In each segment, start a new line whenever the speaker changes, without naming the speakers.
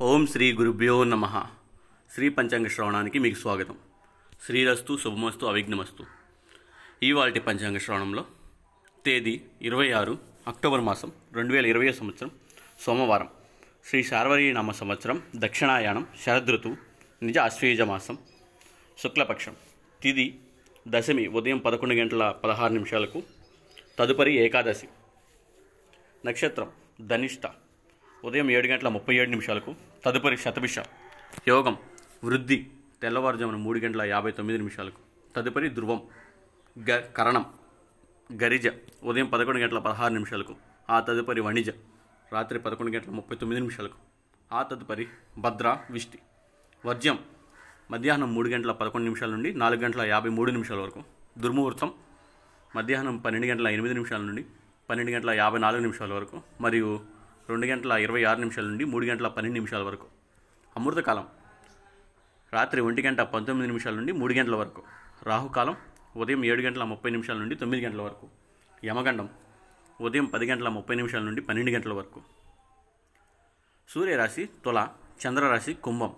ఓం శ్రీ గురుభ్యో నమ. శ్రీ పంచాంగ శ్రవణానికి మీకు స్వాగతం. శ్రీరస్తు శుభమస్తు అవిఘ్నమస్తు. ఇవాళ పంచాంగ శ్రవణంలో తేదీ ఇరవై ఆరు అక్టోబర్ మాసం రెండు వేల ఇరవై సంవత్సరం సోమవారం. శ్రీ శార్వరీ నామ సంవత్సరం దక్షిణాయానం శరదృతువు నిజ అశ్వయుజ మాసం శుక్లపక్షం. తిది దశమి ఉదయం పదకొండు గంటల పదహారు నిమిషాలకు తదుపరి ఏకాదశి. నక్షత్రం ధనిష్ట ఉదయం ఏడు గంటల ముప్పై ఏడు నిమిషాలకు తదుపరి శతభిష యోగం వృద్ధి తెల్లవారుజామున మూడు గంటల యాభై తొమ్మిది నిమిషాలకు. తదుపరి ధ్రువం గ కరణం గరిజ ఉదయం పదకొండు గంటల పదహారు నిమిషాలకు. ఆ తదుపరి వణిజ రాత్రి పదకొండు గంటల ముప్పై తొమ్మిది నిమిషాలకు. ఆ తదుపరి భద్ర విష్టి. వర్జ్యం మధ్యాహ్నం మూడు గంటల పదకొండు నిమిషాల నుండి నాలుగు గంటల యాభై మూడు నిమిషాల వరకు. దుర్ముహూర్తం మధ్యాహ్నం పన్నెండు గంటల ఎనిమిది నిమిషాల నుండి పన్నెండు గంటల యాభై నాలుగు నిమిషాల వరకు. మరియు రెండు గంటల ఇరవై ఆరు నిమిషాల నుండి మూడు గంటల పన్నెండు నిమిషాల వరకు. అమృతకాలం రాత్రి ఒంటి గంట పంతొమ్మిది నిమిషాల నుండి మూడు గంటల వరకు. రాహుకాలం ఉదయం ఏడు గంటల ముప్పై నిమిషాల నుండి తొమ్మిది గంటల వరకు. యమగండం ఉదయం పది గంటల ముప్పై నిమిషాల నుండి పన్నెండు గంటల వరకు. సూర్యరాశి తుల చంద్రరాశి కుంభం.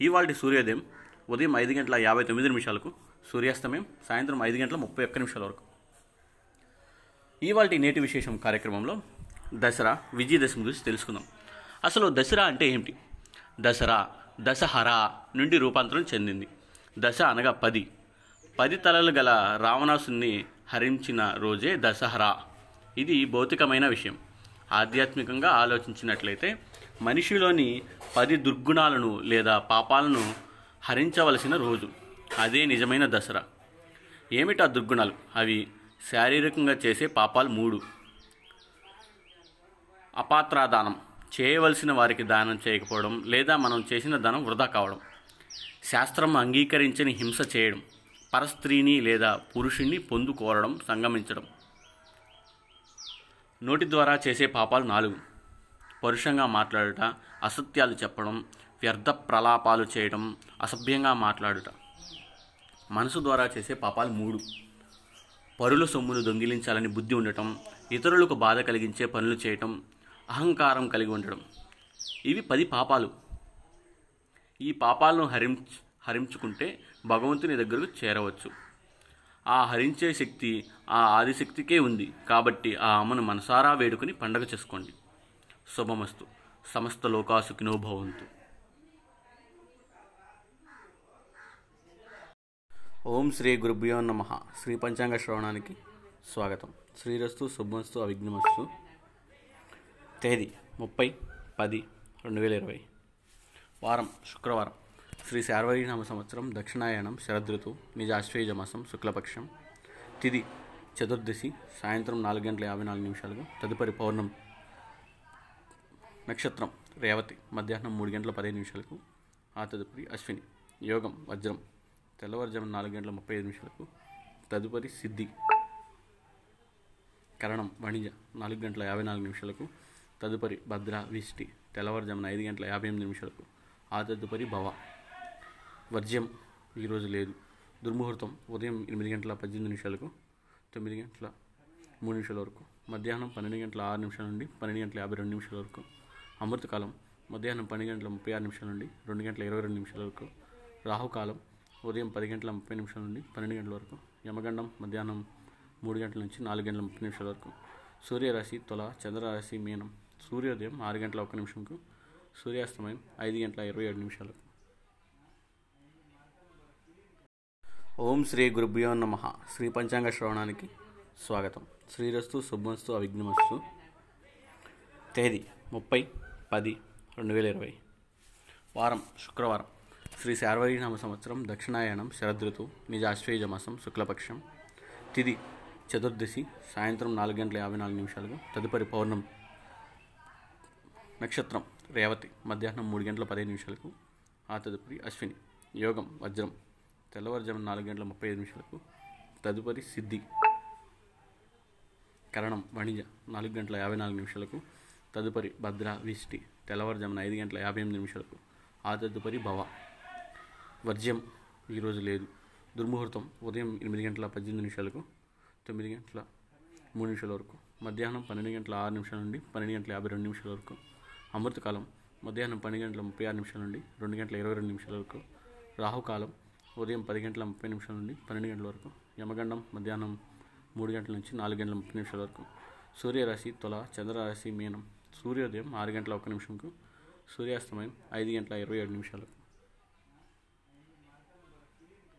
ఇవాళ సూర్యోదయం ఉదయం ఐదు గంటల యాభై తొమ్మిది నిమిషాలకు సూర్యాస్తమయం సాయంత్రం ఐదు గంటల ముప్పై ఒక్క నిమిషాల వరకు. ఇవాళ నేటి విశేషం కార్యక్రమంలో దసరా విజయదశమి గురించి తెలుసుకుందాం. అసలు దసరా అంటే ఏమిటి? దసరా దశహరా నుండి రూపాంతరం చెందింది. దశ అనగా పది. పది తలలు గల రావణాసుని హరించిన రోజే దసహరా. ఇది భౌతికమైన విషయం. ఆధ్యాత్మికంగా ఆలోచించినట్లయితే మనిషిలోని పది దుర్గుణాలను లేదా పాపాలను హరించవలసిన రోజు. అదే నిజమైన దసరా. ఏమిటా దుర్గుణాలు? అవి శారీరకంగా చేసే పాపాలు మూడు. అపాత్రాదానం చేయవలసిన వారికి దానం చేయకపోవడం లేదా మనం చేసిన దానం వృధా కావడం. శాస్త్రం అంగీకరించని హింస చేయడం పరస్త్రీని లేదా పురుషుణ్ణి పొందుకోరడం సంగమించడం. నోటి ద్వారా చేసే పాపాలు నాలుగు. పరుషంగా మాట్లాడుట అసత్యాలు చెప్పడం వ్యర్థ ప్రలాపాలు చేయడం అసభ్యంగా మాట్లాడుట. మనసు ద్వారా చేసే పాపాలు మూడు. పరుల సొమ్మును దొంగిలించాలని బుద్ధి ఉండటం ఇతరులకు బాధ కలిగించే పనులు చేయటం అహంకారం కలిగి ఉండడం. ఇవి పది పాపాలు. ఈ పాపాలను హరించు హరించుకుంటే భగవంతుని దగ్గరకు చేరవచ్చు. ఆ హరించే శక్తి ఆ ఆదిశక్తికే ఉంది. కాబట్టి ఆ అమ్మను మనసారా వేడుకుని పండగ చేసుకోండి. శుభమస్తు. సమస్త లోకాసుకినో భవంతు. ఓం శ్రీ గురుభ్యో నమ. శ్రీ పంచాంగ శ్రవణానికి స్వాగతం. శ్రీరస్తు శుభమస్తు అవిఘ్నమస్తు. తేదీ ముప్పై పది రెండు వేల ఇరవై. వారం శుక్రవారం. శ్రీ శార్వరీనామ సంవత్సరం దక్షిణాయనం శరదృతు నిజ ఆశ్వేయుజ మాసం శుక్లపక్షం. తిది చతుర్దశి సాయంత్రం నాలుగు గంటల యాభై నాలుగు నిమిషాలకు. తదుపరి పౌర్ణం నక్షత్రం రేవతి మధ్యాహ్నం మూడు గంటల పదిహేను నిమిషాలకు. ఆ తదుపరి అశ్విని యోగం వజ్రం తెల్లవారుజామున నాలుగు గంటల ముప్పై ఐదు నిమిషాలకు. తదుపరి సిద్ధి కరణం వణిజ నాలుగు గంటల యాభై నాలుగు నిమిషాలకు. తదుపరి భద్ర విష్టి తెల్లవారుజామున ఐదు గంటల యాభై ఎనిమిది నిమిషాలకు ఆ తదుపరి భవ. వర్జ్యం ఈరోజు లేదు. దుర్ముహూర్తం ఉదయం ఎనిమిది గంటల పద్దెనిమిది నిమిషాలకు తొమ్మిది గంటల మూడు నిమిషాల వరకు. మధ్యాహ్నం పన్నెండు గంటల ఆరు నిమిషాల నుండి పన్నెండు గంటల యాభై రెండు నిమిషాల వరకు. అమృతకాలం మధ్యాహ్నం పన్నెండు గంటల ముప్పై ఆరు నిమిషాల నుండి రెండు గంటల ఇరవై రెండు నిమిషాల వరకు. రాహుకాలం ఉదయం పది గంటల ముప్పై నిమిషాల నుండి పన్నెండు గంటల వరకు. యమగండం మధ్యాహ్నం మూడు గంటల నుంచి నాలుగు గంటల ముప్పై నిమిషాల వరకు. సూర్యరాశి తుల చంద్రరాశి మీనం. సూర్యోదయం ఆరు గంటల ఒక నిమిషంకు సూర్యాస్తమయం ఐదు గంటల ఇరవై ఏడు నిమిషాలకు. ఓం శ్రీ గురుభ్యో నమ. శ్రీ పంచాంగ శ్రవణానికి స్వాగతం. శ్రీరస్తు శుభమస్తు అవిఘ్నమస్తు. తేదీ ముప్పై పది రెండు వేల ఇరవై. వారం శుక్రవారం. శ్రీ శార్వరీనామ సంవత్సరం దక్షిణాయనం శరదృతు నిజ ఆశ్వేయుజ మాసం శుక్లపక్షం. తిది చతుర్దశి సాయంత్రం నాలుగు గంటల యాభై నాలుగు నిమిషాలకు తదుపరి పౌర్ణమి. నక్షత్రం రేవతి మధ్యాహ్నం మూడు గంటల పదిహేను నిమిషాలకు ఆ తదుపరి అశ్విని యోగం వజ్రం తెల్లవారుజామున నాలుగు గంటల ముప్పై ఐదు నిమిషాలకు తదుపరి సిద్ధి కరణం వణిజ నాలుగు గంటల యాభై నాలుగు నిమిషాలకు తదుపరి భద్ర విష్టి తెల్లవారుజామున ఐదు గంటల యాభై ఎనిమిది నిమిషాలకు ఆ తదుపరి భవ. వర్జ్యం ఈరోజు లేదు. దుర్ముహూర్తం ఉదయం ఎనిమిది గంటల పద్దెనిమిది నిమిషాలకు తొమ్మిది గంటల మూడు నిమిషాల వరకు మధ్యాహ్నం పన్నెండు గంటల ఆరు నిమిషాల నుండి పన్నెండు గంటల యాభై రెండు నిమిషాల వరకు అమృతకాలం మధ్యాహ్నం పన్నెండు గంటల ముప్పై ఆరు నిమిషాల నుండి రెండు గంటల ఇరవై రెండు నిమిషాల వరకు రాహుకాలం ఉదయం పది గంటల ముప్పై నిమిషాల నుండి పన్నెండు గంటల వరకు యమగండం మధ్యాహ్నం మూడు గంటల నుంచి నాలుగు గంటల ముప్పై నిమిషాల వరకు సూర్యరాశి తుల చంద్రరాశి మీనం సూర్యోదయం ఆరు గంటల ఒక్క నిమిషంకు సూర్యాస్తమయం ఐదు గంటల ఇరవై ఏడు నిమిషాలకు.